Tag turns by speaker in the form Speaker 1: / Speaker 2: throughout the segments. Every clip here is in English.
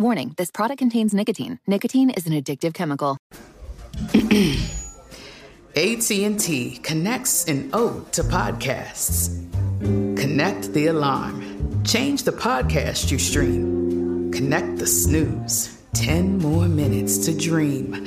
Speaker 1: Warning this product contains nicotine. Nicotine is an addictive chemical.
Speaker 2: AT&T connects an ode to podcasts. Connect the alarm. Change the podcast you stream. Connect the snooze. 10 more minutes to dream.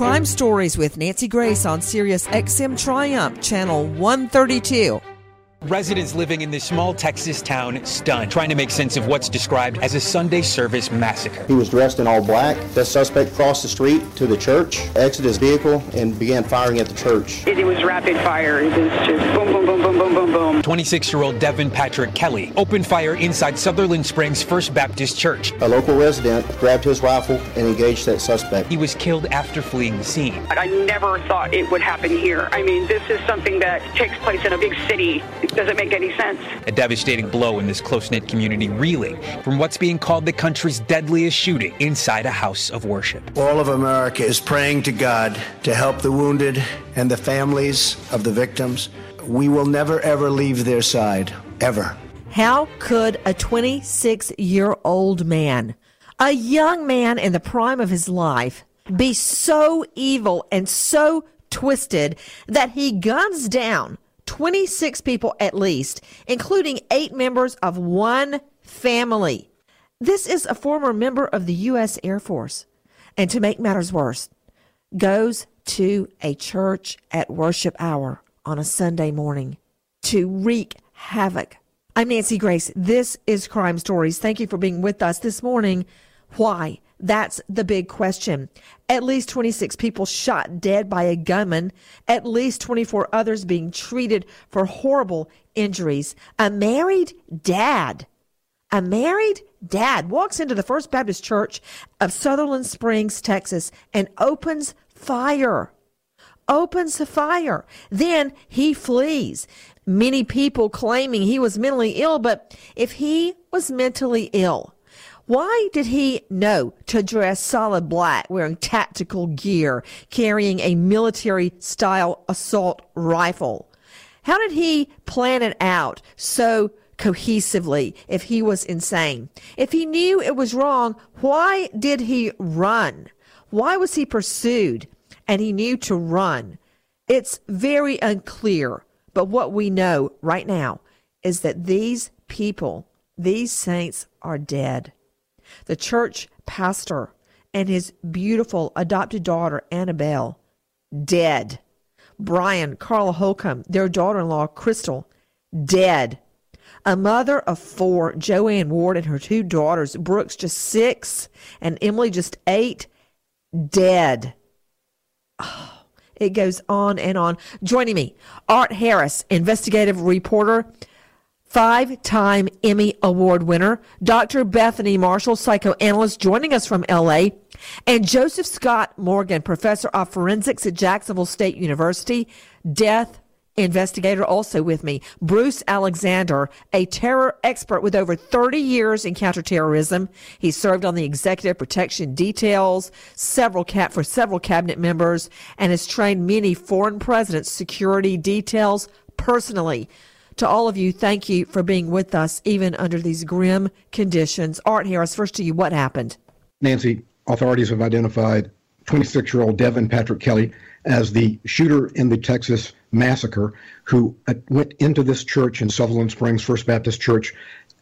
Speaker 3: Crime Stories with Nancy Grace on Sirius XM Triumph, Channel 132.
Speaker 4: Residents living in this small Texas town stunned, trying to make sense of what's described as a Sunday service massacre.
Speaker 5: He was dressed in all black. The suspect crossed the street to the church, exited his vehicle, and began firing at the church.
Speaker 6: It was rapid fire. It was just boom, boom, boom, boom, boom, boom, boom.
Speaker 4: 26 year old Devin Patrick Kelley opened fire inside Sutherland Springs First Baptist Church.
Speaker 5: A local resident grabbed his rifle and engaged that suspect.
Speaker 4: He was killed after fleeing the scene.
Speaker 6: I never thought it would happen here. I mean, this is something that takes place in a big city. It doesn't make any sense.
Speaker 4: A devastating blow in this close knit community, reeling from what's being called the country's deadliest shooting inside a house of worship.
Speaker 7: All of America is praying to God to help the wounded and the families of the victims. We will never, ever leave their side, ever.
Speaker 3: How could a 26 year old man, a young man in the prime of his life, be so evil and so twisted that he guns down 26 people at least, including eight members of one family? This is a former member of the U.S. Air Force. And to make matters worse, goes to a church at worship hour on a Sunday morning to wreak havoc. I'm Nancy Grace. This is Crime Stories. Thank you for being with us this morning. Why? That's the big question. At least 26 people shot dead by a gunman, at least 24 others being treated for horrible injuries. A married dad, a married dad walks into the First Baptist Church of Sutherland Springs, Texas, and opens fire. Opens the fire. Then he flees. Many people claiming he was mentally ill, but if he was mentally ill, why did he know to dress solid black, wearing tactical gear, carrying a military style assault rifle? How did he plan it out so cohesively if he was insane. If he knew it was wrong, why did he run? Why was he pursued and he knew to run? It's very unclear. But what we know right now is that these people, these saints are dead. The church pastor and his beautiful adopted daughter, Annabelle, dead. Bryan, Karla Holcombe, their daughter in law, Crystal, dead. A mother of four, Joanne Ward, and her two daughters, Brooks just six, and Emily just eight, dead. Oh, it goes on and on. Joining me, Art Harris, investigative reporter, five time Emmy Award winner, Dr. Bethany Marshall, psychoanalyst, joining us from LA, and Joseph Scott Morgan, professor of forensics at Jacksonville State University, death investigator also with me, Bruce Alexander, a terror expert with over 30 years in counterterrorism. He served on the executive protection details, several cap for several cabinet members, and has trained many foreign presidents' security details personally. To all of you, thank you for being with us, even under these grim conditions. Art Harris, first to you, what happened?
Speaker 8: Nancy, authorities have identified 26 year old Devin Patrick Kelley as the shooter in the Texas massacre who uh, went into this church in Sutherland Springs First Baptist Church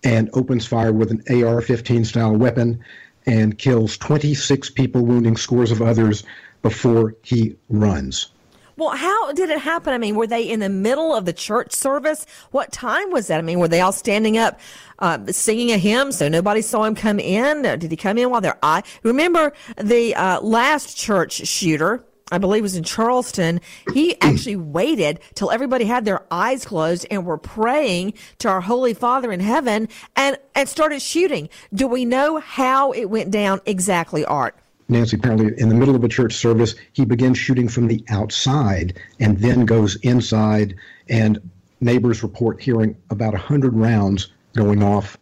Speaker 8: and opens fire with an AR 15 style weapon and kills 26 people, wounding scores of others before he runs.
Speaker 3: Well, how did it happen? I mean, were they in the middle of the church service? What time was that? I mean, were they all standing up uh, singing a hymn so nobody saw him come in? Did he come in while their eye? Remember the uh, last church shooter? I believe was in Charleston. He actually waited till everybody had their eyes closed and were praying to our Holy Father in heaven and, and started shooting. Do we know how it went down exactly, Art?
Speaker 8: Nancy, apparently in the middle of a church service, he begins shooting from the outside and then goes inside. And neighbors report hearing about 100 rounds going off.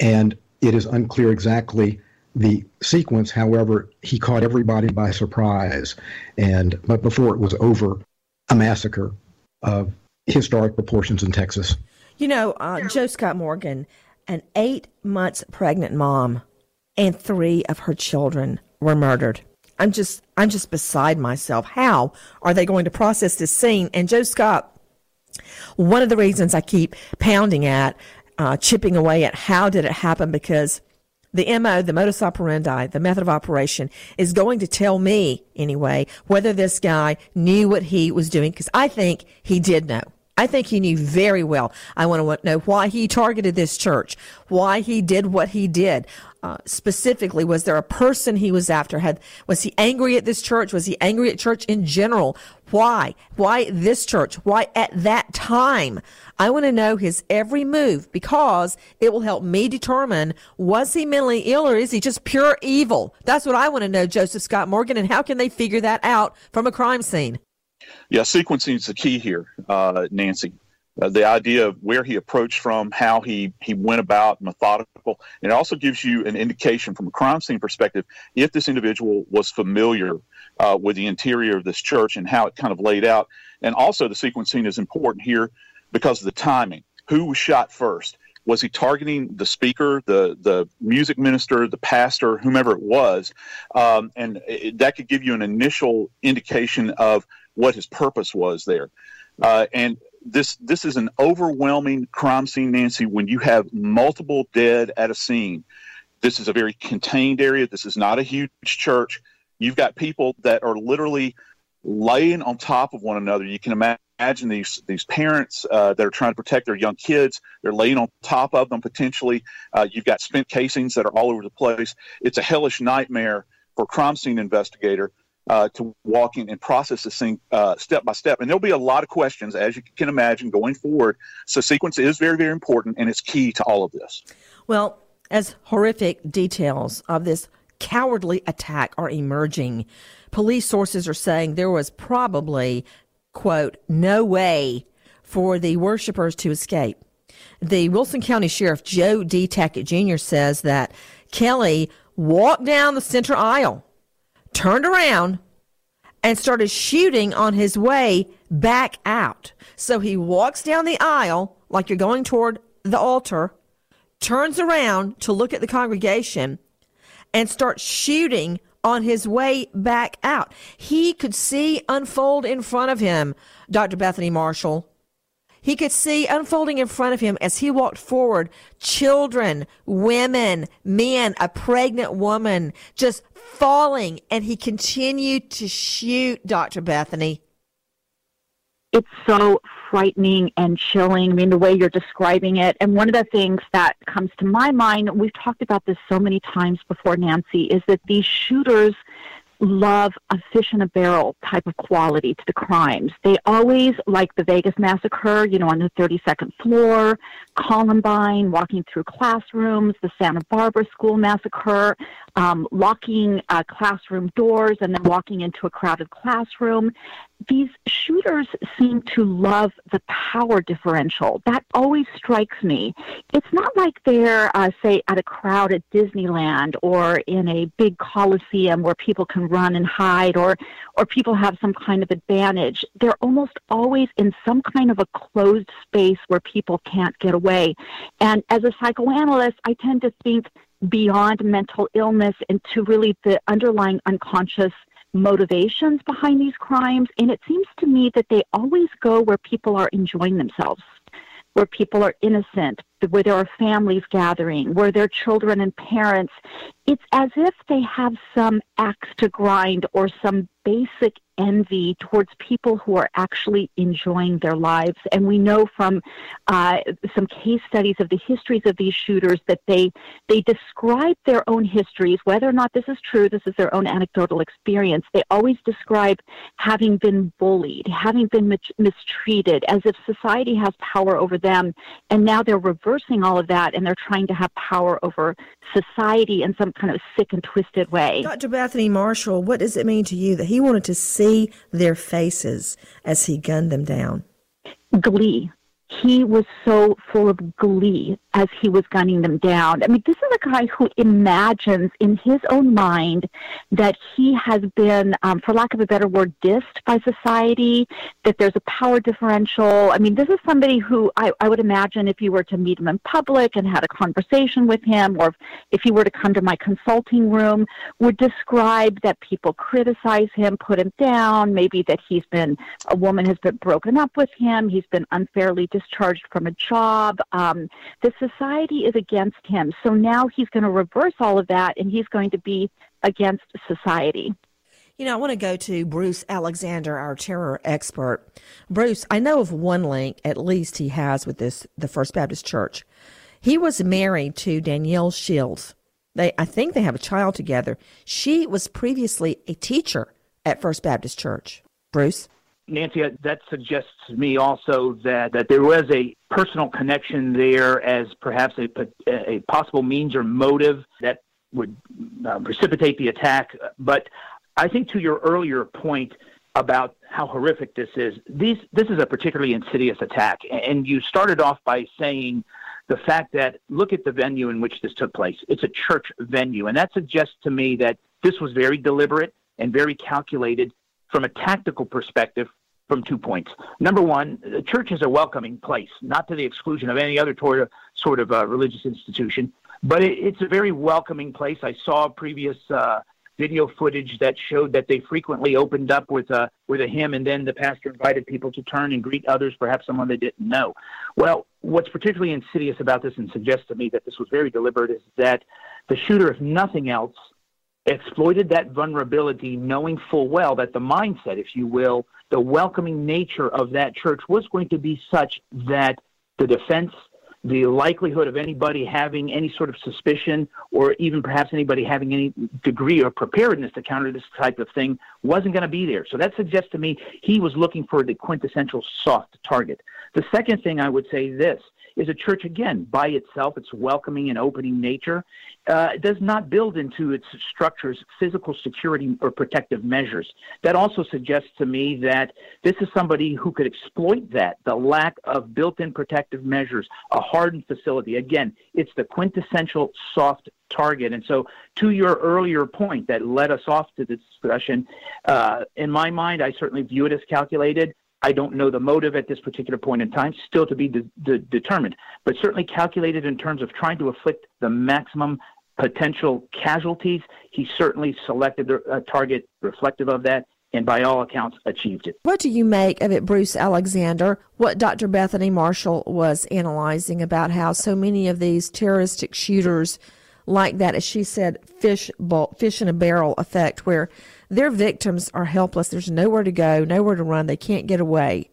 Speaker 8: And it is unclear exactly the sequence. However, he caught everybody by surprise. And but before it was over, a massacre of historic proportions in Texas.
Speaker 3: You know, uh, Joe Scott Morgan, an eight months pregnant mom, and three of her children were murdered. I'm just I'm just beside myself. How are they going to process this scene? And Joe Scott, one of the reasons I keep pounding at, uh, chipping away at how did it happen because the MO, the modus operandi, the method of operation is going to tell me anyway whether this guy knew what he was doing because I think he did know. I think he knew very well. I want to know why he targeted this church, why he did what he did. Uh, specifically, was there a person he was after? Had was he angry at this church? Was he angry at church in general? Why? Why this church? Why at that time? I want to know his every move because it will help me determine was he mentally ill or is he just pure evil? That's what I want to know, Joseph Scott Morgan. And how can they figure that out from a crime scene?
Speaker 9: Yeah, sequencing is the key here, uh, Nancy. Uh, the idea of where he approached from, how he, he went about, methodical. And it also gives you an indication from a crime scene perspective if this individual was familiar uh, with the interior of this church and how it kind of laid out. And also, the sequencing is important here because of the timing. Who was shot first? Was he targeting the speaker, the the music minister, the pastor, whomever it was? Um, and it, that could give you an initial indication of what his purpose was there. Uh, and this this is an overwhelming crime scene, Nancy. When you have multiple dead at a scene, this is a very contained area. This is not a huge church. You've got people that are literally laying on top of one another. You can imagine these these parents uh, that are trying to protect their young kids. They're laying on top of them potentially. Uh, you've got spent casings that are all over the place. It's a hellish nightmare for a crime scene investigator uh, to walk in and process this thing uh, step by step. And there'll be a lot of questions, as you can imagine, going forward. So sequence is very, very important, and it's key to all of this.
Speaker 3: Well, as horrific details of this cowardly attack are emerging, police sources are saying there was probably, quote, no way for the worshippers to escape. The Wilson County Sheriff Joe D. Tackitt Jr. says that Kelley walked down the center aisle turned around and started shooting on his way back out. So he walks down the aisle like you're going toward the altar, turns around to look at the congregation, and starts shooting on his way back out. He could see unfold in front of him, Dr. Bethany Marshall. He could see unfolding in front of him as he walked forward children, women, men, a pregnant woman just falling, and he continued to shoot Dr. Bethany.
Speaker 10: It's so frightening and chilling. I mean, the way you're describing it. And one of the things that comes to my mind, we've talked about this so many times before, Nancy, is that these shooters love a fish in a barrel type of quality to the crimes. They always, like the Vegas massacre, you know, on the 32nd floor, Columbine, walking through classrooms, the Santa Barbara school massacre, um, locking uh, classroom doors and then walking into a crowded classroom these shooters seem to love the power differential. That always strikes me. It's not like they're, uh, say, at a crowd at Disneyland or in a big coliseum where people can run and hide or, or people have some kind of advantage. They're almost always in some kind of a closed space where people can't get away. And as a psychoanalyst, I tend to think beyond mental illness and to really the underlying unconscious motivations behind these crimes. And it seems to me that they always go where people are enjoying themselves, where people are innocent, where there are families gathering, where there are children and parents. It's as if they have some axe to grind or some basic envy towards people who are actually enjoying their lives. And we know from uh, some case studies of the histories of these shooters that they they describe their own histories, whether or not this is true. This is their own anecdotal experience. They always describe having been bullied, having been mistreated, as if society has power over them, and now they're reversing all of that, and they're trying to have power over society in some kind of sick and twisted way.
Speaker 3: Dr. Bethany Marshall, what does it mean to you that he wanted to see their faces as he gunned them down?
Speaker 10: Glee he was so full of glee as he was gunning them down. I mean, this is a guy who imagines in his own mind that he has been, um, for lack of a better word, dissed by society, that there's a power differential. I mean, this is somebody who I, I would imagine if you were to meet him in public and had a conversation with him, or if, he were to come to my consulting room, would describe that people criticize him, put him down, maybe that he's been, a woman has been broken up with him, he's been unfairly discharged from a job. Um, the society is against him. So now he's going to reverse all of that and he's going to be against society.
Speaker 3: You know, I want to go to Bruce Alexander, our terror expert. Bruce, I know of one link, at least he has with this, the First Baptist Church. He was married to Danielle Shields. They, I think they have a child together. She was previously a teacher at First Baptist Church. Bruce?
Speaker 11: Nancy, that suggests to me also that, that there was a personal connection there as perhaps a, a possible means or motive that would uh, precipitate the attack. But I think to your earlier point about how horrific this is, these, this is a particularly insidious attack. And you started off by saying the fact that look at the venue in which this took place. It's a church venue. And that suggests to me that this was very deliberate and very calculated from a tactical perspective from two points. Number one, the church is a welcoming place, not to the exclusion of any other sort of uh, religious institution, but it, it's a very welcoming place. I saw previous uh, video footage that showed that they frequently opened up with a with a hymn, and then the pastor invited people to turn and greet others, perhaps someone they didn't know. Well, what's particularly insidious about this, and suggests to me that this was very deliberate, is that the shooter, if nothing else, exploited that vulnerability, knowing full well that the mindset, if you will, the welcoming nature of that church was going to be such that the defense, the likelihood of anybody having any sort of suspicion or even perhaps anybody having any degree of preparedness to counter this type of thing wasn't going to be there. So that suggests to me he was looking for the quintessential soft target. The second thing I would say this is a church, again, by itself, its welcoming and opening nature, uh, does not build into its structures physical security or protective measures. That also suggests to me that this is somebody who could exploit that, the lack of built in protective measures, a hardened facility. Again, it's the quintessential soft target. And so, to your earlier point that led us off to the discussion, uh, in my mind, I certainly view it as calculated. I don't know the motive at this particular point in time, still to be de- de- determined, but certainly calculated in terms of trying to afflict the maximum potential casualties. He certainly selected a uh, target reflective of that and by all accounts achieved it.
Speaker 3: What do you make of it, Bruce Alexander? What Dr. Bethany Marshall was analyzing about how so many of these terroristic shooters, like that, as she said, fish, fish in a barrel effect, where their victims are helpless. There's nowhere to go, nowhere to run. They can't get away.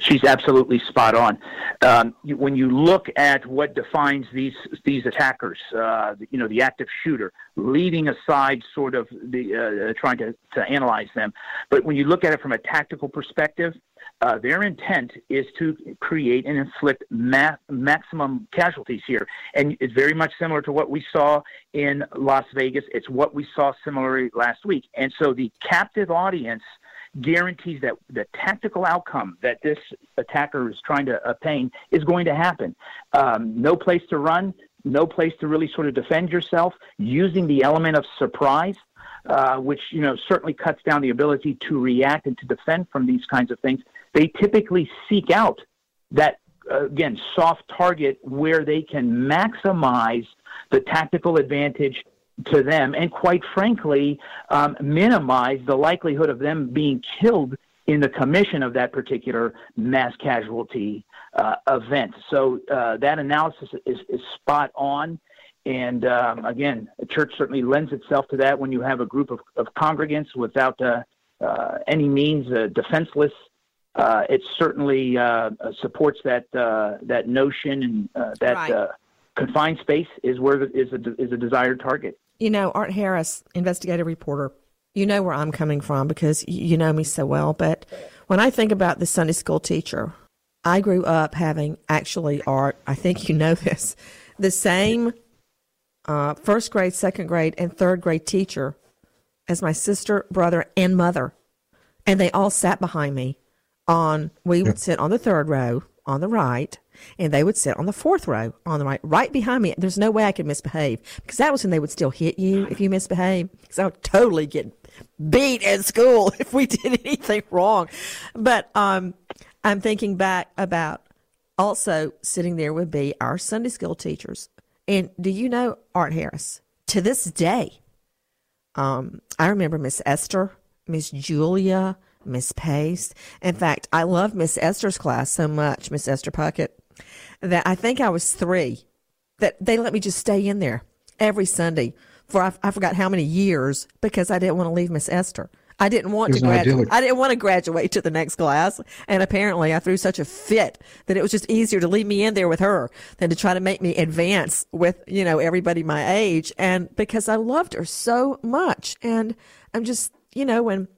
Speaker 11: She's absolutely spot on. Um, you, when you look at what defines these these attackers, uh, you know, the active shooter, leaving aside sort of the uh, trying to, to analyze them, but when you look at it from a tactical perspective, uh, their intent is to create and inflict ma- maximum casualties here. And it's very much similar to what we saw in Las Vegas. It's what we saw similarly last week. And so the captive audience guarantees that the tactical outcome that this attacker is trying to obtain is going to happen. Um, no place to run, no place to really sort of defend yourself, using the element of surprise. Uh, which you know certainly cuts down the ability to react and to defend from these kinds of things. They typically seek out that again soft target where they can maximize the tactical advantage to them, and quite frankly, um, minimize the likelihood of them being killed in the commission of that particular mass casualty uh, event. So uh, that analysis is, is, spot on. And um, again, the church certainly lends itself to that when you have a group of, of congregants without uh, uh any means uh, defenseless. Uh, it certainly supports that that notion and that right. confined space is where the, is a is a desired target.
Speaker 3: You know, Art Harris, investigative reporter, you know where I'm coming from because you know me so well. But when I think about the Sunday school teacher, I grew up having actually, Art, I think you know this, the same uh, first grade, second grade, and third grade teacher as my sister, brother, and mother. And they all sat behind me on, we would sit on the third row on the right and they would sit on the fourth row on the right, right behind me. There's no way I could misbehave because that was when they would still hit you if you misbehave. Because I would totally get beat at school if we did anything wrong. But um, I'm thinking back about also sitting there would be our Sunday school teachers. And do you know Art Harris? To this day, um, I remember Miss Esther, Miss Julia, Miss Pace. In fact, I love Miss Esther's class so much, Miss Esther Puckett that I think I was three, that they let me just stay in there every Sunday for I, I forgot how many years because I didn't want to leave Miss Esther. I didn't want to graduate. I didn't want to graduate to the next class. And apparently I threw such a fit that it was just easier to leave me in there with her than to try to make me advance with, you know, everybody my age. And because I loved her so much. And I'm just, you know, when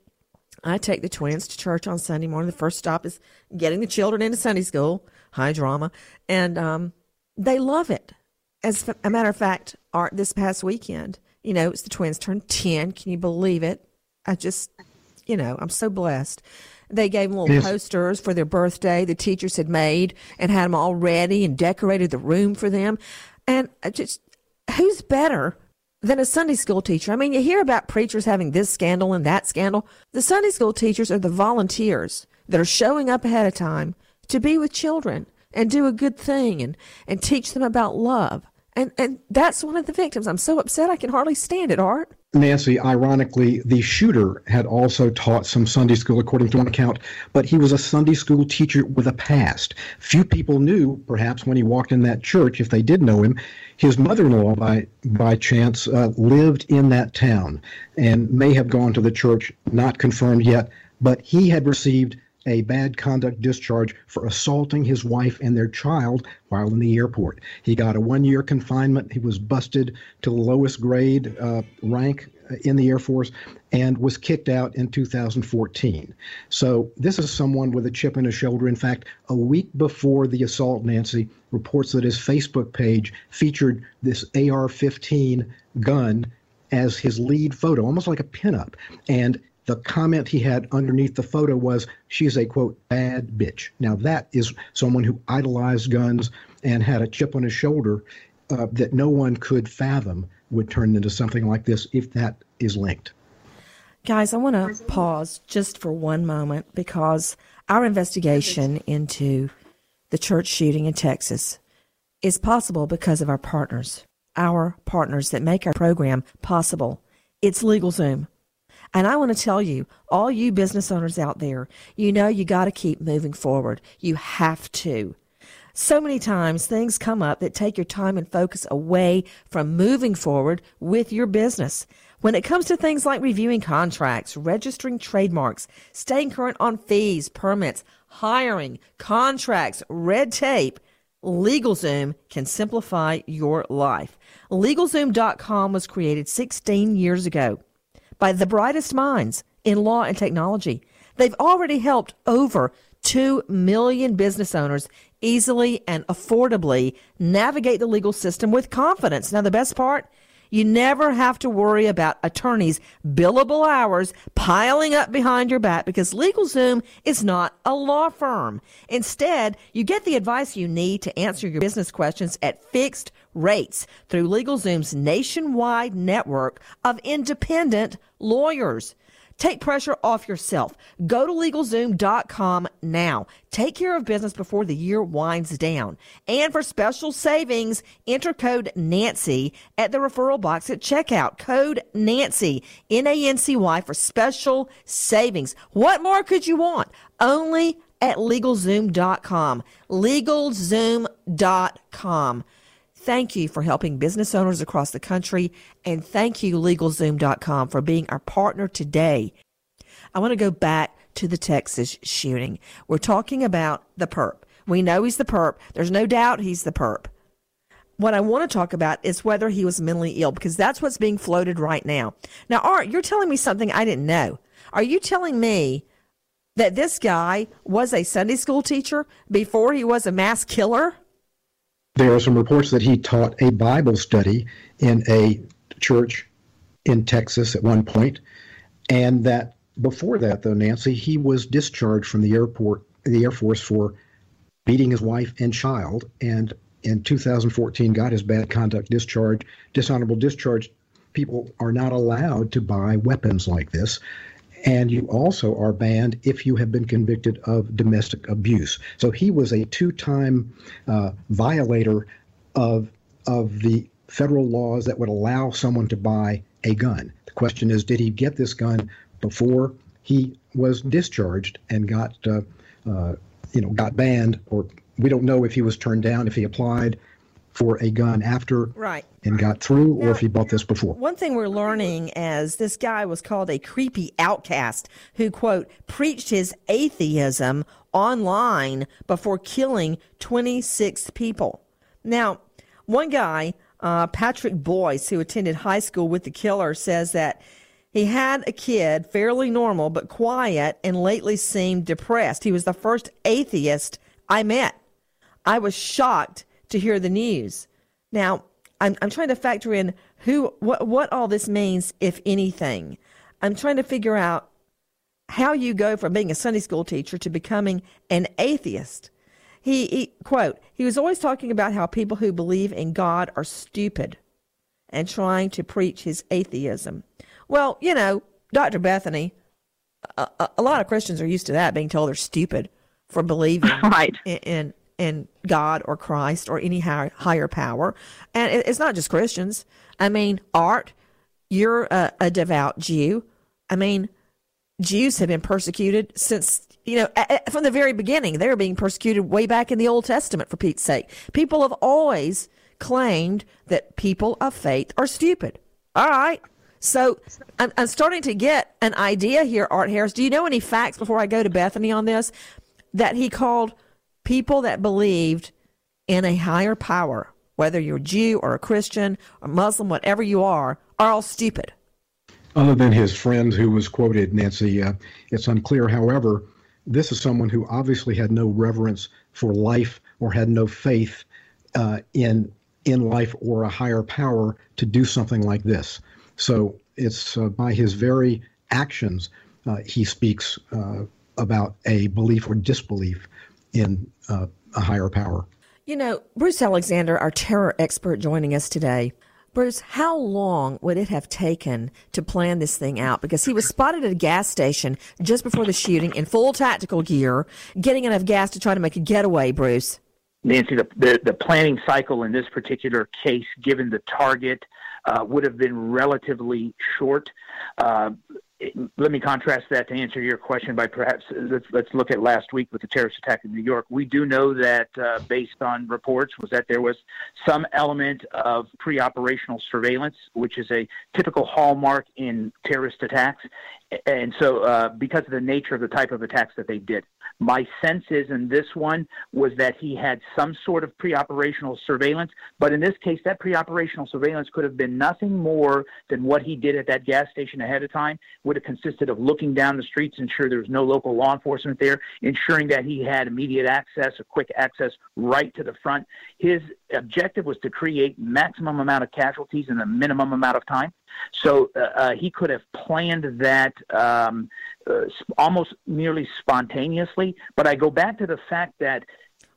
Speaker 3: I take the twins to church on Sunday morning, the first stop is getting the children into Sunday school high drama, and um, they love it. As a matter of fact, art this past weekend, you know, it's the twins turned ten. Can you believe it? I just, you know, I'm so blessed. They gave them little yes. posters for their birthday the teachers had made and had them all ready and decorated the room for them. And I just, who's better than a Sunday school teacher? I mean, you hear about preachers having this scandal and that scandal. The Sunday school teachers are the volunteers that are showing up ahead of time to be with children and do a good thing and, and teach them about love. And, and that's one of the victims. I'm so upset I can hardly stand it, Art.
Speaker 8: Nancy, ironically, the shooter had also taught some Sunday school, according to one account, but he was a Sunday school teacher with a past. Few people knew, perhaps, when he walked in that church, if they did know him. His mother in law, by, by chance, uh, lived in that town and may have gone to the church, not confirmed yet, but he had received a bad conduct discharge for assaulting his wife and their child while in the airport. He got a one year confinement. He was busted to the lowest grade uh, rank in the Air Force and was kicked out in 2014. So this is someone with a chip in his shoulder. In fact, a week before the assault, Nancy reports that his Facebook page featured this AR 15 gun as his lead photo, almost like a pinup. And the comment he had underneath the photo was, she's a quote, bad bitch. Now, that is someone who idolized guns and had a chip on his shoulder uh, that no one could fathom would turn into something like this if that is linked.
Speaker 3: Guys, I want to pause just for one moment because our investigation into the church shooting in Texas is possible because of our partners, our partners that make our program possible. It's LegalZoom. And I want to tell you, all you business owners out there, you know you got to keep moving forward. You have to. So many times things come up that take your time and focus away from moving forward with your business. When it comes to things like reviewing contracts, registering trademarks, staying current on fees, permits, hiring, contracts, red tape, LegalZoom can simplify your life. LegalZoom.com was created 16 years ago by the brightest minds in law and technology. They've already helped over 2 million business owners easily and affordably navigate the legal system with confidence. Now, the best part? You never have to worry about attorneys' billable hours piling up behind your back because LegalZoom is not a law firm. Instead, you get the advice you need to answer your business questions at fixed rates through LegalZoom's nationwide network of independent lawyers. Take pressure off yourself. Go to LegalZoom.com now. Take care of business before the year winds down. And for special savings, enter code Nancy at the referral box at checkout. Code Nancy, N-A-N-C-Y for special savings. What more could you want? Only at LegalZoom.com. LegalZoom.com. Thank you for helping business owners across the country, and thank you, LegalZoom.com, for being our partner today. I want to go back to the Texas shooting. We're talking about the perp. We know he's the perp. There's no doubt he's the perp. What I want to talk about is whether he was mentally ill, because that's what's being floated right now. Now, Art, you're telling me something I didn't know. Are you telling me that this guy was a Sunday school teacher before he was a mass killer?
Speaker 8: There are some reports that he taught a Bible study in a church in Texas at one point, and that before that, though, Nancy, he was discharged from the airport, the Air Force for beating his wife and child, and in 2014 got his bad conduct discharge, dishonorable discharge. People are not allowed to buy weapons like this. And you also are banned if you have been convicted of domestic abuse. So he was a two time uh, violator of, of the federal laws that would allow someone to buy a gun. The question is did he get this gun before he was discharged and got, uh, uh, you know, got banned? Or we don't know if he was turned down, if he applied for a gun after
Speaker 3: right.
Speaker 8: and got through, or if he bought this before.
Speaker 3: One thing we're learning as this guy was called a creepy outcast who, quote, preached his atheism online before killing 26 people. Now, one guy, uh, Patrick Boyce, who attended high school with the killer, says that he had a kid, fairly normal but quiet, and lately seemed depressed. He was the first atheist I met. I was shocked to hear the news. Now, I'm, I'm trying to factor in who, what, what all this means, if anything. I'm trying to figure out how you go from being a Sunday school teacher to becoming an atheist. He, he quote, he was always talking about how people who believe in God are stupid and trying to preach his atheism. Well, you know, Dr. Bethany, a, a, lot of Christians are used to that, being told they're stupid for believing
Speaker 10: right.
Speaker 3: in, in in God or Christ or any higher, higher power. And it's not just Christians. I mean, Art, you're a, a devout Jew. I mean, Jews have been persecuted since, you know, from the very beginning. They were being persecuted way back in the Old Testament, for Pete's sake. People have always claimed that people of faith are stupid. All right. So I'm, I'm starting to get an idea here, Art Harris. Do you know any facts before I go to Bethany on this that he called people that believed in a higher power, whether you're a Jew or a Christian or Muslim, whatever you are, are all stupid.
Speaker 8: Other than his friend who was quoted, Nancy, uh, it's unclear. However, this is someone who obviously had no reverence for life or had no faith uh, in in life or a higher power to do something like this. So it's uh, by his very actions uh, he speaks uh, about a belief or disbelief in uh, a higher power.
Speaker 3: You know, Bruce Alexander, our terror expert joining us today, Bruce, how long would it have taken to plan this thing out? Because he was spotted at a gas station just before the shooting in full tactical gear, getting enough gas to try to make a getaway, Bruce.
Speaker 11: Nancy, the, the, the planning cycle in this particular case, given the target, uh, would have been relatively short. Uh, let me contrast that to answer your question by perhaps let's, let's look at last week with the terrorist attack in New York. We do know that, uh, based on reports, was that there was some element of pre-operational surveillance, which is a typical hallmark in terrorist attacks. And so, uh, because of the nature of the type of attacks that they did, my sense is in this one was that he had some sort of pre-operational surveillance. But in this case, that pre-operational surveillance could have been nothing more than what he did at that gas station ahead of time. Would have consisted of looking down the streets, ensure there was no local law enforcement there, ensuring that he had immediate access or quick access right to the front. His objective was to create maximum amount of casualties in the minimum amount of time. So uh, uh, he could have planned that um, uh, almost nearly spontaneously. But I go back to the fact that.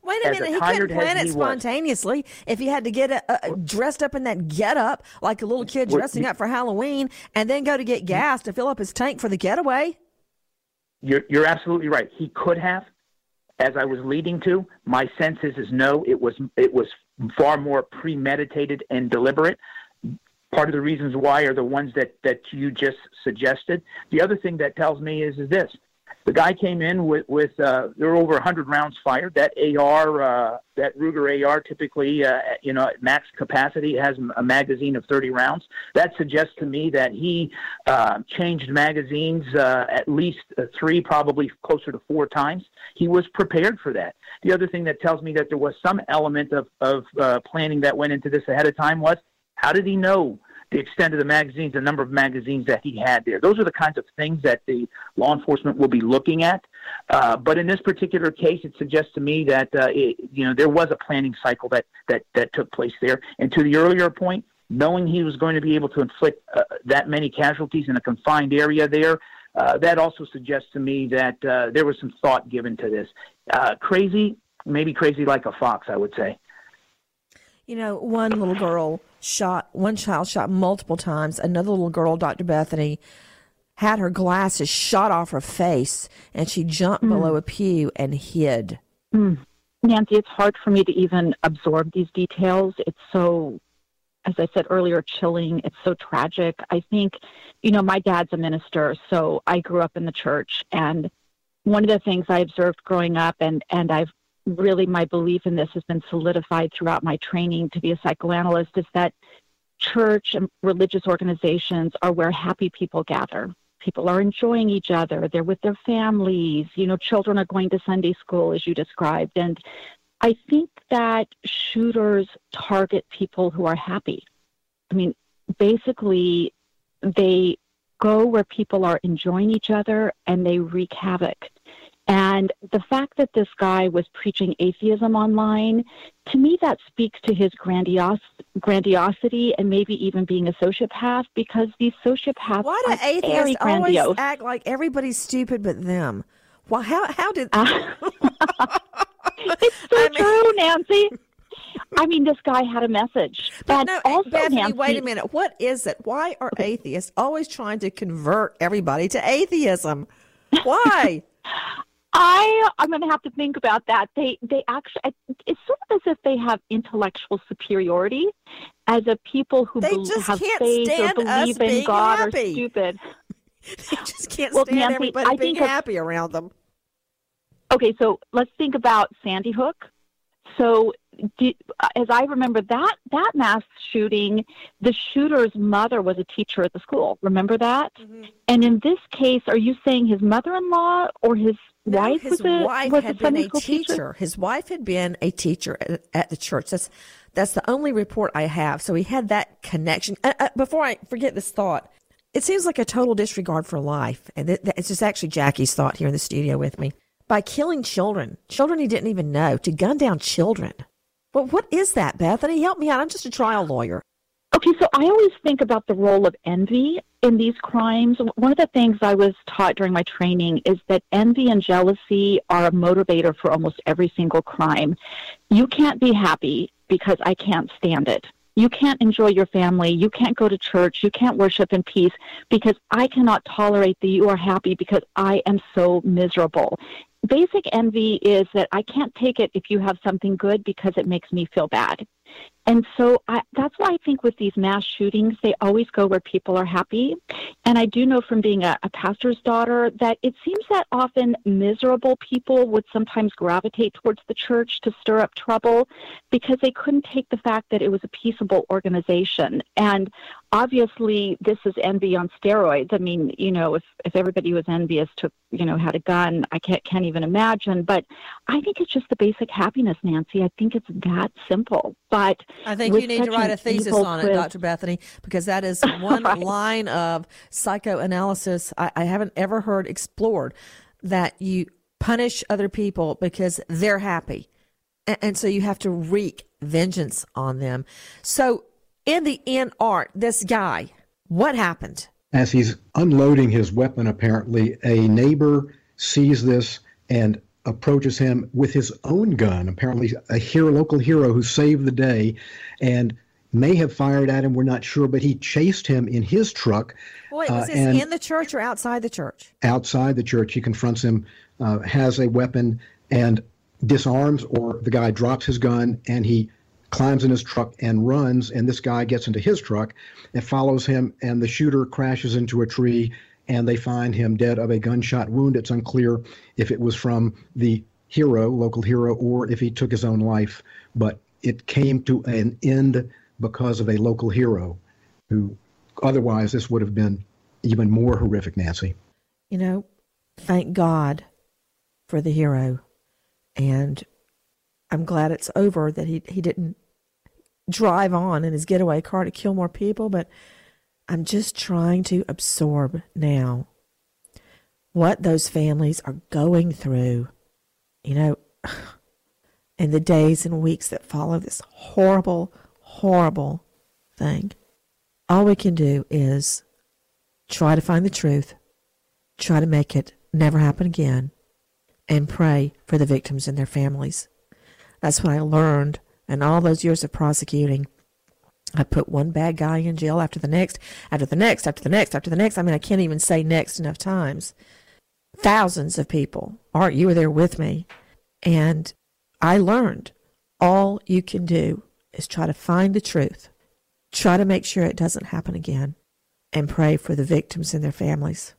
Speaker 3: Wait a minute, he couldn't plan it spontaneously. Was, if he had to get a, a, dressed up in that get up, like a little kid dressing up for Halloween, and then go to get gas to fill up his tank for the getaway.
Speaker 11: You're, you're absolutely right. He could have, as I was leading to. My sense is, is no. It was it was far more premeditated and deliberate part of the reasons why are the ones that that you just suggested. The other thing that tells me is is this: the guy came in with with uh, there were over 100 rounds fired. That AR, uh, that Ruger AR, typically uh, you know at max capacity has a magazine of 30 rounds. That suggests to me that he uh, changed magazines uh, at least uh, three, probably closer to four times. He was prepared for that. The other thing that tells me that there was some element of of planning that went into this ahead of time was how did he know the extent of the magazines, the number of magazines that he had there? Those are the kinds of things that the law enforcement will be looking at. Uh, but in this particular case, it suggests to me that uh, it, you know there was a planning cycle that that that took place there. And to the earlier point, knowing he was going to be able to inflict uh, that many casualties in a confined area there. Uh, that also suggests to me that uh, there was some thought given to this. Uh, crazy, maybe crazy like a fox, I would say.
Speaker 3: You know, one little girl shot, one child shot multiple times. Another little girl, Dr. Bethany, had her glasses shot off her face and she jumped mm. below a pew and hid.
Speaker 10: Mm. Nancy, it's hard for me to even absorb these details. It's so, as I said earlier, chilling. It's so tragic. I think, you know, my dad's a minister, so I grew up in the church. And one of the things I observed growing up, and, and I've really my belief in this has been solidified throughout my training to be a psychoanalyst is that church and religious organizations are where happy people gather. People are enjoying each other. They're with their families. You know, children are going to Sunday school, as you described. And I think that shooters target people who are happy. I mean, basically, they go where people are enjoying each other and they wreak havoc. And the fact that this guy was preaching atheism online, to me, that speaks to his grandios- grandiosity and maybe even being a sociopath because these sociopaths Why do atheists
Speaker 3: always act like everybody's stupid but them? Well, how, how did. Uh,
Speaker 10: it's so I mean... true, Nancy. I mean, this guy had a message.
Speaker 3: But no, also, Bethany, Nancy, wait a minute. What is it? Why are atheists always trying to convert everybody to atheism? Why?
Speaker 10: I I'm going to have to think about that. They they actually it's sort of as if they have intellectual superiority as a people who
Speaker 3: they
Speaker 10: be,
Speaker 3: have
Speaker 10: faith or believe in God happy. are stupid.
Speaker 3: they just can't well, stand Nancy, everybody I being happy of, around them.
Speaker 10: Okay, so let's think about Sandy Hook. So did, as I remember that that mass shooting, the shooter's mother was a teacher at the school. Remember that? Mm-hmm. And in this case, are you saying his mother-in-law or his wife
Speaker 3: his
Speaker 10: was a,
Speaker 3: wife
Speaker 10: was
Speaker 3: had
Speaker 10: a
Speaker 3: been a
Speaker 10: teacher?
Speaker 3: teacher. His wife had been a teacher at, at, the church. That's that's the only report I have. So he had that connection. Uh, uh, before I forget this thought, it seems like a total disregard for life, and th- it's just actually Jackie's thought here in the studio with me. By killing children, children he didn't even know, to gun down children. Well, what is that, Bethany? Help me out. I'm just a trial lawyer.
Speaker 10: Okay, so I always think about the role of envy in these crimes. One of the things I was taught during my training is that envy and jealousy are a motivator for almost every single crime. You can't be happy because I can't stand it. You can't enjoy your family. You can't go to church. You can't worship in peace because I cannot tolerate that you are happy because I am so miserable. Basic envy is that I can't take it if you have something good because it makes me feel bad. And so I, that's why I think with these mass shootings, they always go where people are happy. And I do know from being a, a pastor's daughter that it seems that often miserable people would sometimes gravitate towards the church to stir up trouble because they couldn't take the fact that it was a peaceable organization. And obviously, this is envy on steroids. I mean, you know, if, if everybody was envious to, you know, had a gun, I can't, can't even imagine. But I think it's just the basic happiness, Nancy. I think it's that simple. But
Speaker 3: I think you need to write a thesis on it, Dr. Bethany, because that is one right. line of psychoanalysis I, I haven't ever heard explored that you punish other people because they're happy. And, and so you have to wreak vengeance on them. So in the end art, this guy, what happened?
Speaker 8: As he's unloading his weapon, apparently, a neighbor sees this and approaches him with his own gun, apparently a hero, local hero who saved the day, and may have fired at him. We're not sure, but he chased him in his truck.
Speaker 3: Wait, was uh, this in the church or outside the church?
Speaker 8: Outside the church, he confronts him, uh, has a weapon, and disarms, or the guy drops his gun, and he climbs in his truck and runs. And this guy gets into his truck and follows him, and the shooter crashes into a tree and they find him dead of a gunshot wound. It's unclear if it was from the hero, local hero, or if he took his own life, but it came to an end because of a local hero who otherwise this would have been even more horrific, Nancy.
Speaker 3: You know, thank God for the hero. And I'm glad it's over that he, he didn't drive on in his getaway car to kill more people, but I'm just trying to absorb now what those families are going through, you know, in the days and weeks that follow this horrible, horrible thing. All we can do is try to find the truth, try to make it never happen again, and pray for the victims and their families. That's what I learned in all those years of prosecuting I put one bad guy in jail after the next, after the next, after the next, after the next. I mean, I can't even say next enough times. Thousands of people. Art, you were there with me. And I learned all you can do is try to find the truth, try to make sure it doesn't happen again, and pray for the victims and their families.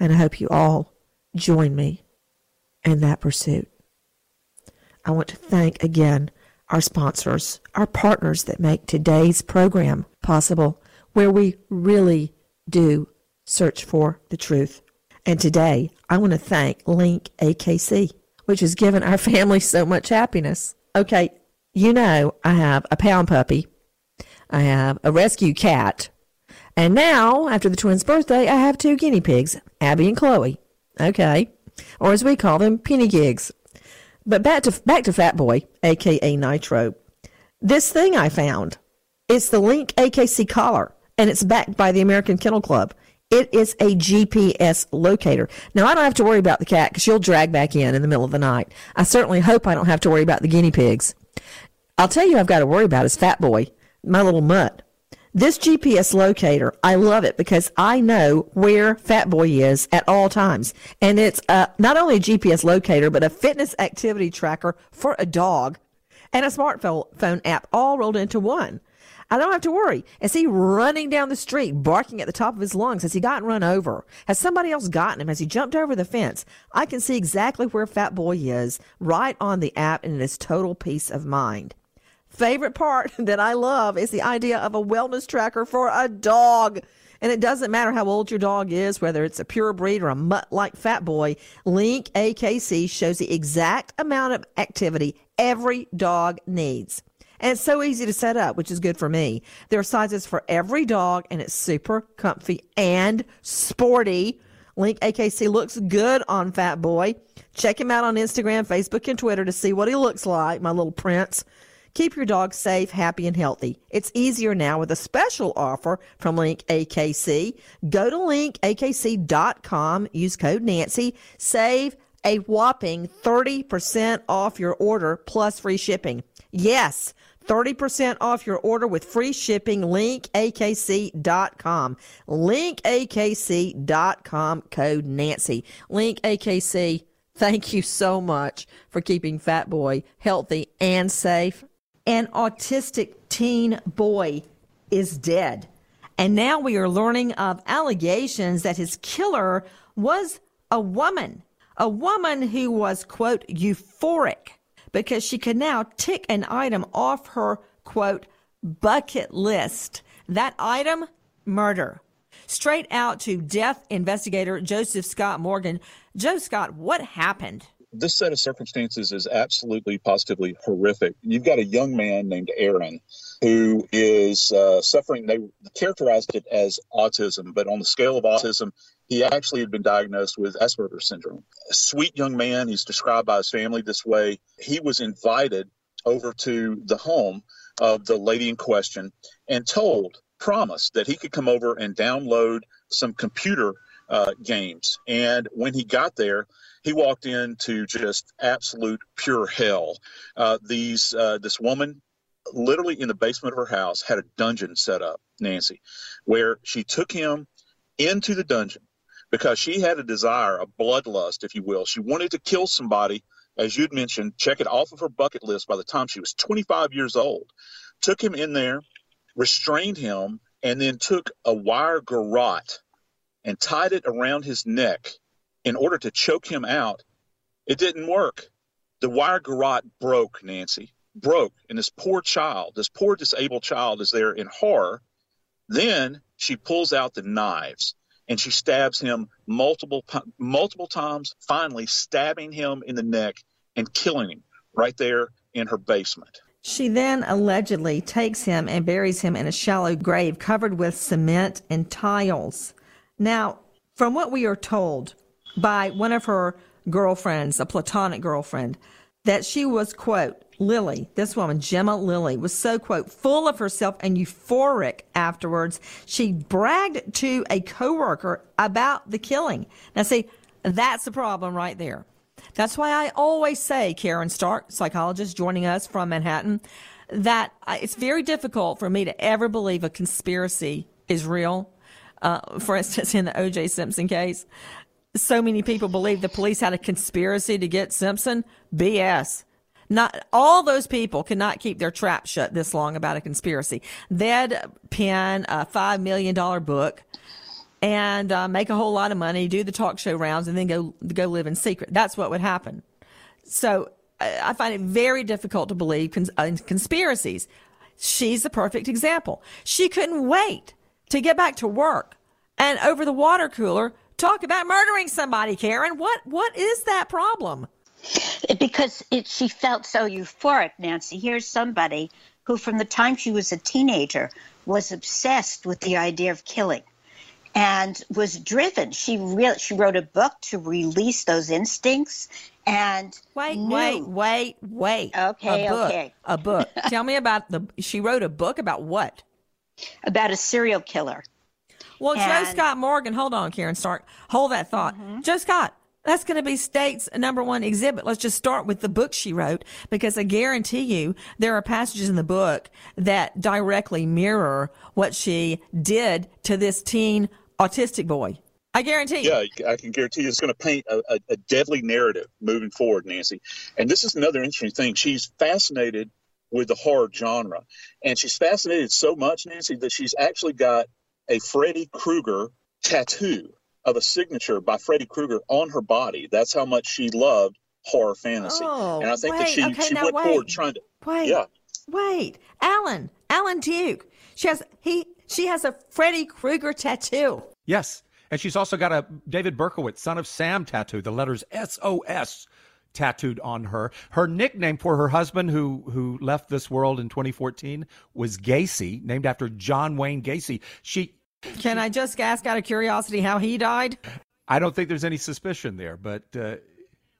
Speaker 3: And I hope you all join me in that pursuit. I want to thank again our sponsors, our partners that make today's program possible, where we really do search for the truth. And today, I want to thank Link AKC, which has given our family so much happiness. Okay, you know, I have a pound puppy, I have a rescue cat, and now, after the twins' birthday, I have two guinea pigs, Abby and Chloe. Okay, or as we call them, penny gigs. But back to back to Fat Boy, aka Nitro. This thing I found. It's the Link AKC collar, and it's backed by the American Kennel Club. It is a GPS locator. Now I don't have to worry about the cat because she'll drag back in in the middle of the night. I certainly hope I don't have to worry about the guinea pigs. I'll tell you, I've got to worry about is Fat Boy, my little mutt. This GPS locator, I love it because I know where Fat Boy is at all times. And it's uh, not only a GPS locator, but a fitness activity tracker for a dog and a smartphone app all rolled into one. I don't have to worry. Is he running down the street, barking at the top of his lungs? Has he gotten run over? Has somebody else gotten him? Has he jumped over the fence? I can see exactly where Fat Boy is right on the app, and it is total peace of mind favorite part that I love is the idea of a wellness tracker for a dog. And it doesn't matter how old your dog is, whether it's a pure breed or a mutt like Fat Boy, Link AKC shows the exact amount of activity every dog needs. And it's so easy to set up, which is good for me. There are sizes for every dog, and it's super comfy and sporty. Link AKC looks good on Fat Boy. Check him out on Instagram, Facebook, and Twitter to see what he looks like, my little prince. Keep your dog safe, happy, and healthy. It's easier now with a special offer from Link AKC. Go to linkakc.com, use code Nancy, save a whopping 30% off your order plus free shipping. Yes, 30% off your order with free shipping. Linkakc.com. Linkakc.com code Nancy. Link AKC. Thank you so much for keeping Fat Boy healthy and safe. An autistic teen boy is dead. And now we are learning of allegations that his killer was a woman, a woman who was, quote, euphoric because she could now tick an item off her, quote, bucket list. That item, murder. Straight out to death investigator Joseph Scott Morgan. Joe Scott, what happened?
Speaker 9: This set of circumstances is absolutely positively horrific. You've got a young man named Aaron who is uh, suffering. They characterized it as autism, but on the scale of autism, he actually had been diagnosed with Asperger's syndrome. A sweet young man. He's described by his family this way. He was invited over to the home of the lady in question and told, promised that he could come over and download some computer uh, games. And when he got there, he walked into just absolute pure hell. Uh, these uh, this woman, literally in the basement of her house, had a dungeon set up, Nancy, where she took him into the dungeon because she had a desire, a bloodlust, if you will. She wanted to kill somebody, as you'd mentioned, check it off of her bucket list by the time she was 25 years old. Took him in there, restrained him, and then took a wire garrote and tied it around his neck in order to choke him out. It didn't work. The wire garrote broke, Nancy, broke. And this poor child, this poor disabled child is there in horror. Then she pulls out the knives and she stabs him multiple multiple times, finally stabbing him in the neck and killing him right there in her basement.
Speaker 3: She then allegedly takes him and buries him in a shallow grave covered with cement and tiles. Now, from what we are told by one of her girlfriends, a platonic girlfriend, that she was, quote, Lily, this woman, Gemma Lily, was so, quote, full of herself and euphoric afterwards. She bragged to a coworker about the killing. Now, see, that's the problem right there. That's why I always say, Karen Stark, psychologist joining us from Manhattan, that it's very difficult for me to ever believe a conspiracy is real. Uh, for instance, in the O.J. Simpson case, so many people believe the police had a conspiracy to get Simpson. BS. Not all those people cannot keep their trap shut this long about a conspiracy. They'd pen a five million dollar book and uh, make a whole lot of money, do the talk show rounds, and then go go live in secret. That's what would happen. So I find it very difficult to believe cons- uh, conspiracies. She's the perfect example. She couldn't wait to get back to work and over the water cooler talk about murdering somebody. Karen, what what is that problem?
Speaker 12: Because it, she felt so euphoric, Nancy. Here's somebody who, from the time she was a teenager, was obsessed with the idea of killing and was driven. She really she wrote a book to release those instincts and
Speaker 3: wait,
Speaker 12: knew.
Speaker 3: wait, wait, wait.
Speaker 12: Okay,
Speaker 3: a book,
Speaker 12: okay.
Speaker 3: A book. Tell me about the. She wrote a book about what?
Speaker 12: About a serial killer.
Speaker 3: Well, and, Joe Scott Morgan. Hold on, Karen Stark. Hold that thought. Mm-hmm. Joe Scott. That's going to be state's number one exhibit. Let's just start with the book she wrote because I guarantee you there are passages in the book that directly mirror what she did to this teen autistic boy. I guarantee you.
Speaker 9: Yeah, I can guarantee you it's going to paint a, a, a, deadly narrative moving forward, Nancy. And this is another interesting thing. She's fascinated with the horror genre. And she's fascinated so much, Nancy, that she's actually got a Freddy Krueger tattoo of a signature by Freddy Krueger on her body. That's how much she loved horror fantasy.
Speaker 3: Oh,
Speaker 9: and I think
Speaker 3: wait,
Speaker 9: that she,
Speaker 3: okay,
Speaker 9: she went
Speaker 3: wait,
Speaker 9: forward trying to.
Speaker 3: Wait.
Speaker 9: Yeah.
Speaker 3: Wait. Alan. Alan Duke. She has he she has a Freddy Krueger tattoo.
Speaker 13: Yes. And she's also got a David Berkowitz, son of Sam tattoo, the letters SOS tattooed on her. Her nickname for her husband, who who left this world in 2014, was Gacy, named after John Wayne Gacy. She.
Speaker 3: Can I just ask out of curiosity how he died?
Speaker 13: I don't think there's any suspicion there, but uh,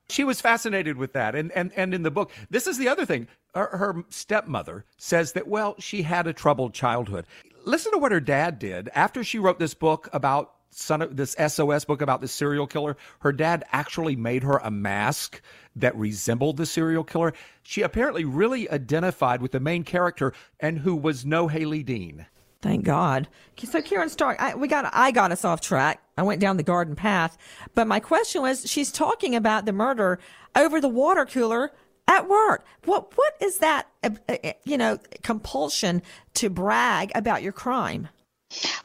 Speaker 13: she was fascinated with that. And and and in the book, this is the other thing. Her, her stepmother says that well, she had a troubled childhood. Listen to what her dad did after she wrote this book about son of this SOS book about the serial killer, her dad actually made her a mask that resembled the serial killer. She apparently really identified with the main character and who was no Hailey Dean.
Speaker 3: Thank God. So Karen Stark, I, we got I got us off track. I went down the garden path, but my question was, she's talking about the murder over the water cooler at work. What what is that? Uh, uh, you know, compulsion to brag about your crime.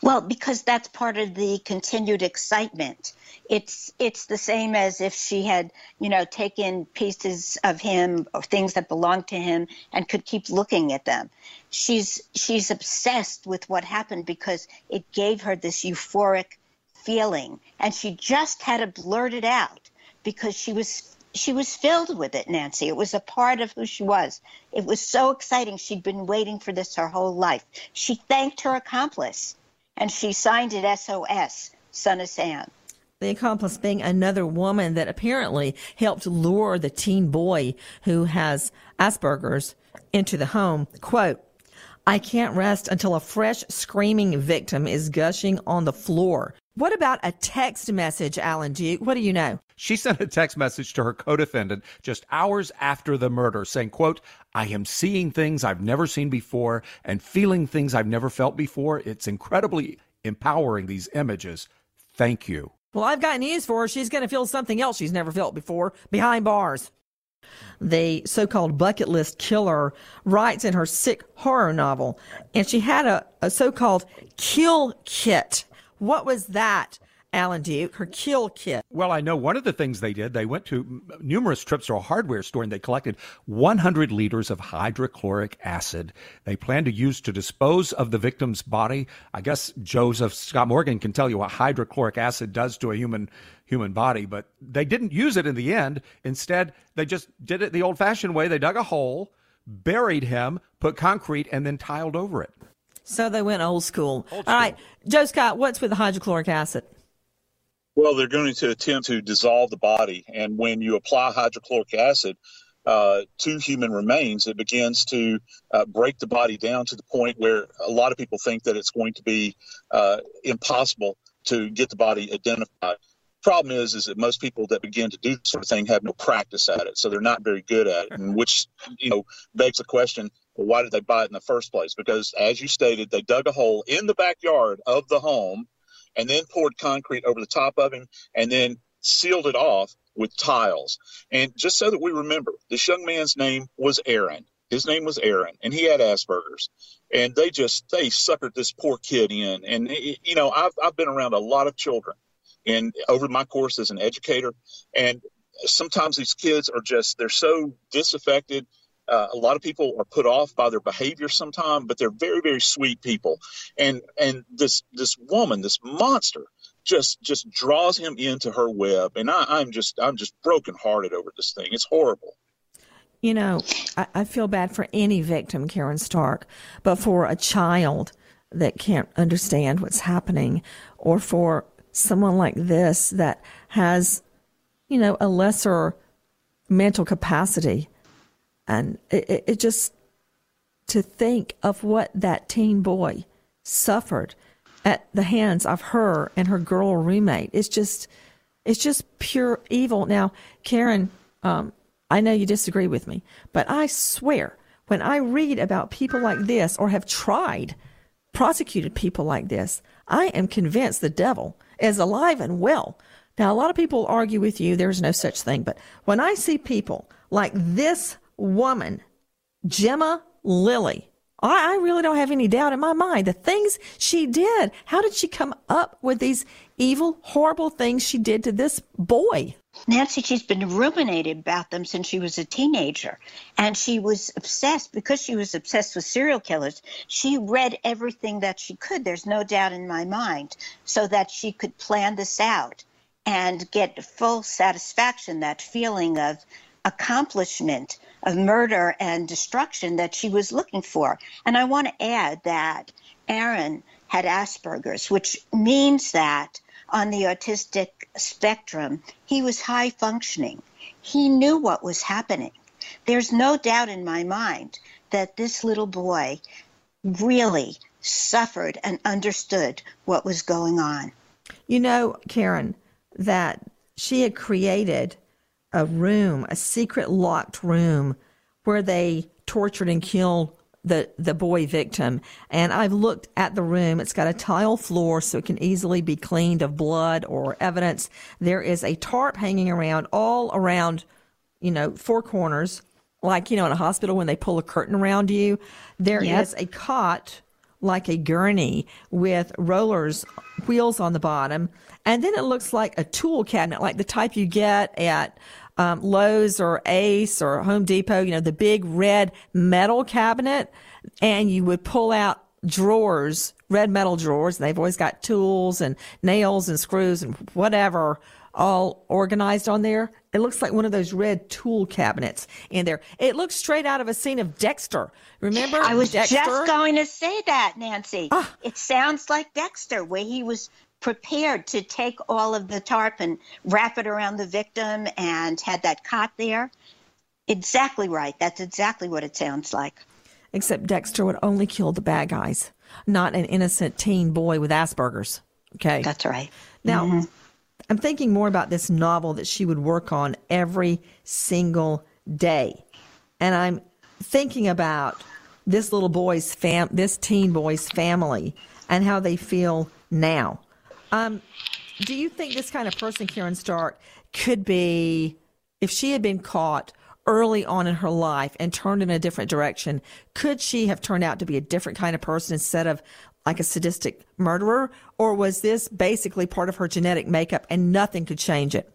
Speaker 12: Well, because that's part of the continued excitement. It's it's the same as if she had, you know, taken pieces of him or things that belonged to him and could keep looking at them. She's she's obsessed with what happened because it gave her this euphoric feeling and she just had to blurt it out because she was she was filled with it, Nancy. It was a part of who she was. It was so exciting. She'd been waiting for this her whole life. She thanked her accomplice and she signed it SOS, Son of Sam.
Speaker 3: The accomplice being another woman that apparently helped lure the teen boy who has Asperger's into the home. Quote, I can't rest until a fresh screaming victim is gushing on the floor. What about a text message, Alan Duke? What do you know?
Speaker 13: She sent a text message to her co-defendant just hours after the murder saying, quote, I am seeing things I've never seen before and feeling things I've never felt before. It's incredibly empowering, these images. Thank you.
Speaker 3: Well, I've got news for her. She's going to feel something else she's never felt before behind bars. The so called bucket list killer writes in her sick horror novel, and she had a, a so called kill kit. What was that? Alan Duke, her kill kit.
Speaker 13: Well, I know one of the things they did, they went to numerous trips to a hardware store and they collected 100 liters of hydrochloric acid they plan to use to dispose of the victim's body. I guess Joseph Scott Morgan can tell you what hydrochloric acid does to a human human body, but they didn't use it in the end. Instead, they just did it the old-fashioned way. They dug a hole, buried him, put concrete and then tiled over it.
Speaker 3: So they went old school. old school. All right, Joe Scott, what's with the hydrochloric acid?
Speaker 9: Well, they're going to attempt to dissolve the body, and when you apply hydrochloric acid uh, to human remains, it begins to uh, break the body down to the point where a lot of people think that it's going to be uh, impossible to get the body identified. Problem is, is that most people that begin to do this sort of thing have no practice at it, so they're not very good at it. And which, you know, begs the question: Why did they buy it in the first place? Because, as you stated, they dug a hole in the backyard of the home and then poured concrete over the top of him and then sealed it off with tiles. And just so that we remember, this young man's name was Aaron. His name was Aaron, and he had Asperger's. And they just they suckered this poor kid in. And you know, I've I've been around a lot of children, and over my course as an educator, and sometimes these kids are just they're so disaffected uh, a lot of people are put off by their behavior sometimes, but they're very, very sweet people. And and this this woman, this monster, just just draws him into her web. And I, I'm just I'm just brokenhearted over this thing. It's horrible.
Speaker 3: You know, I, I feel bad for any victim, Karen Stark, but for a child that can't understand what's happening, or for someone like this that has, you know, a lesser mental capacity and it, it just, to think of what that teen boy suffered at the hands of her and her girl roommate, it's just, it's just pure evil. Now, Karen, um, I know you disagree with me, but I swear when I read about people like this or have tried prosecuted people like this, I am convinced the devil is alive and well. Now, a lot of people argue with you, there's no such thing, but when I see people like this woman, Gemma Lilly, I, I really don't have any doubt in my mind. The things she did, how did she come up with these evil, horrible things she did to this boy?
Speaker 12: Nancy, she's been ruminating about them since she was a teenager. And she was obsessed, because she was obsessed with serial killers, she read everything that she could, there's no doubt in my mind, so that she could plan this out and get full satisfaction, that feeling of accomplishment of murder and destruction that she was looking for. And I want to add that Aaron had Asperger's, which means that on the autistic spectrum, he was high functioning. He knew what was happening. There's no doubt in my mind that this little boy really suffered and understood what was going on.
Speaker 3: You know, Karen, that she had created a room, a secret locked room where they tortured and killed the, the boy victim. And I've looked at the room. It's got a tile floor so it can easily be cleaned of blood or evidence. There is a tarp hanging around all around, you know, four corners, like, you know, in a hospital when they pull a curtain around you. There
Speaker 12: Yep.
Speaker 3: is a cot like a gurney with rollers, wheels on the bottom. And then it looks like a tool cabinet, like the type you get at um, Lowe's or Ace or Home Depot, you know, the big red metal cabinet. And you would pull out drawers, red metal drawers. And they've always got tools and nails and screws and whatever all organized on there. It looks like one of those red tool cabinets in there. It looks straight out of a scene of Dexter. Remember?
Speaker 12: I was
Speaker 3: Dexter?
Speaker 12: just going to say that, Nancy.
Speaker 3: Ah.
Speaker 12: It sounds like Dexter, where he was prepared to take all of the tarp and wrap it around the victim and had that cot there. Exactly right. That's exactly what it sounds like.
Speaker 3: Except Dexter would only kill the bad guys, not an innocent teen boy with Asperger's. Okay.
Speaker 12: That's right.
Speaker 3: Now, I'm thinking more about this novel that she would work on every single day. And I'm thinking about this little boy's fam, this teen boy's family and how they feel now. Um, do you think this kind of person, Karen Stark, could be, if she had been caught early on in her life and turned in a different direction, could she have turned out to be a different kind of person instead of like a sadistic murderer? Or was this basically part of her genetic makeup and nothing could change it?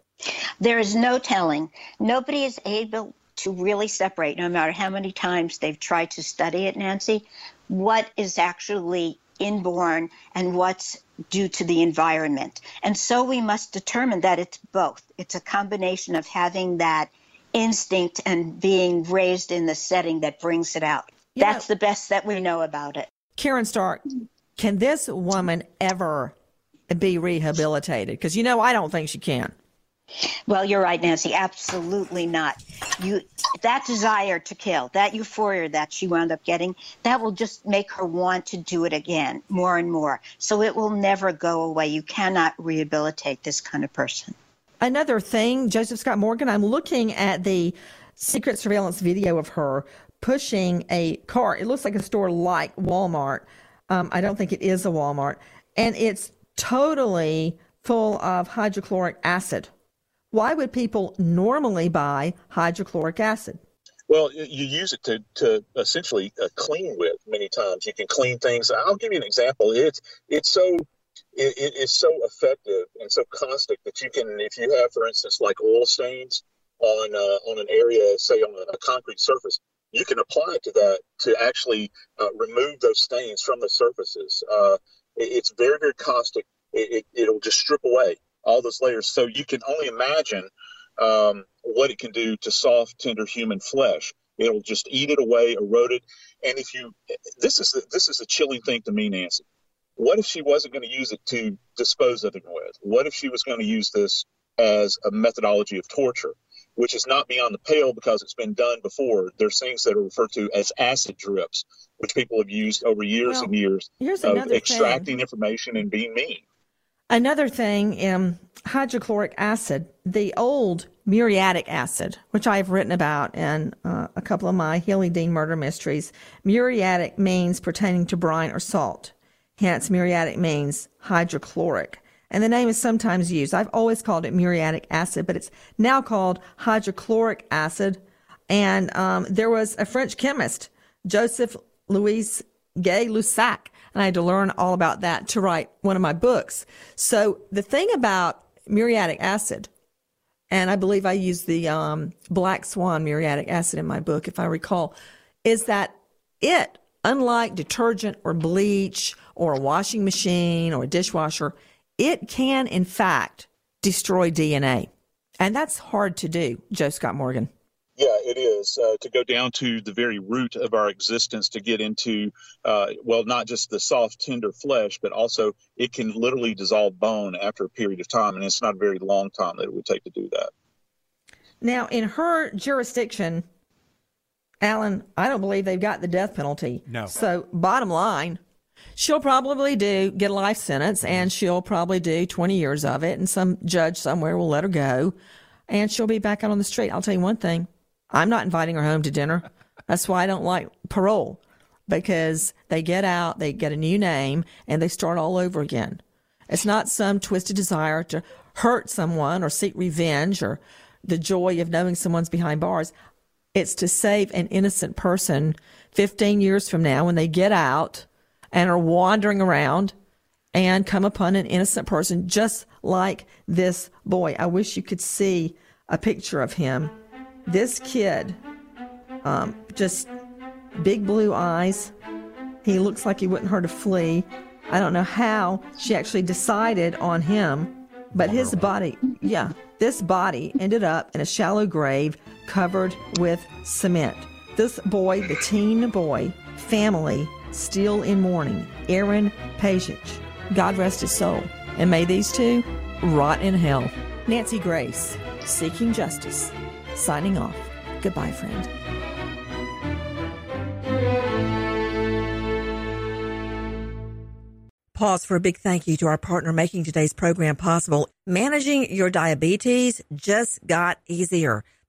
Speaker 12: There is no telling. Nobody is able to really separate, no matter how many times they've tried to study it, Nancy, what is actually inborn and what's due to the environment. And so we must determine that it's both. It's a combination of having that instinct and being raised in the setting that brings it out.
Speaker 3: Yeah.
Speaker 12: That's the best that we know about it.
Speaker 3: Karen Stark, can this woman ever be rehabilitated? Because you know, I don't think she can.
Speaker 12: Well, you're right, Nancy. Absolutely not. You that desire to kill, that euphoria that she wound up getting, that will just make her want to do it again more and more. So it will never go away. You cannot rehabilitate this kind of person.
Speaker 3: Another thing, Joseph Scott Morgan, I'm looking at the secret surveillance video of her pushing a car. It looks like a store like Walmart. Um, I don't think it is a Walmart. And it's totally full of hydrochloric acid. Why would people normally buy hydrochloric acid?
Speaker 9: Well, you use it to, to essentially uh, clean with many times. You can clean things. I'll give you an example. It's it's so it, it- it's so effective and so caustic that you can, if you have, for instance, like oil stains on uh, on an area, say on a concrete surface, you can apply it to that to actually uh, remove those stains from the surfaces. Uh, it, it's very very caustic. It, it, it'll just strip away all those layers. So you can only imagine um, what it can do to soft, tender human flesh. It'll just eat it away, erode it. And if you, this is the, this is a chilling thing to me, Nancy. What if she wasn't going to use it to dispose of him with? What if she was going to use this as a methodology of torture, which is not beyond the pale because it's been done before? There's things that are referred to as acid drips, which people have used over years
Speaker 3: Well,
Speaker 9: and years
Speaker 3: here's
Speaker 9: of extracting information and being mean.
Speaker 3: Another thing, um, hydrochloric acid, the old muriatic acid, which I've written about in uh, a couple of my Hailey Dean murder mysteries. Muriatic means pertaining to brine or salt. Hence, muriatic means hydrochloric. And the name is sometimes used. I've always called it muriatic acid, but it's now called hydrochloric acid. And um, there was a French chemist, Joseph Louis Gay Lussac, and I had to learn all about that to write one of my books. So the thing about muriatic acid, and I believe I use the um, black swan muriatic acid in my book, if I recall, is that it, unlike detergent or bleach or a washing machine or a dishwasher, it can in fact destroy DNA. And that's hard to do, Joe Scott Morgan.
Speaker 9: Yeah, it is uh, to go down to the very root of our existence to get into, uh, well, not just the soft, tender flesh, but also it can literally dissolve bone after a period of time, and it's not a very long time that it would take to do that.
Speaker 3: Now, in her jurisdiction, Alan, I don't believe they've got the death penalty.
Speaker 13: No.
Speaker 3: So, bottom line, she'll probably do get a life sentence mm-hmm. and she'll probably do 20 years of it and some judge somewhere will let her go and she'll be back out on the street. I'll tell you one thing. I'm not inviting her home to dinner. That's why I don't like parole because they get out, they get a new name and they start all over again. It's not some twisted desire to hurt someone or seek revenge or the joy of knowing someone's behind bars. It's to save an innocent person 15 years from now when they get out and are wandering around and come upon an innocent person just like this boy. I wish you could see a picture of him. This kid, um, just big blue eyes. He looks like he wouldn't hurt a flea. I don't know how she actually decided on him, but his body, yeah, this body ended up in a shallow grave covered with cement. This boy, the teen boy, family, still in mourning. Aaron Pajich. God rest his soul. And may these two rot in hell. Nancy Grace, Seeking Justice. Signing off. Goodbye, friend. Pause for a big thank you to our partner making today's program possible. Managing your diabetes just got easier.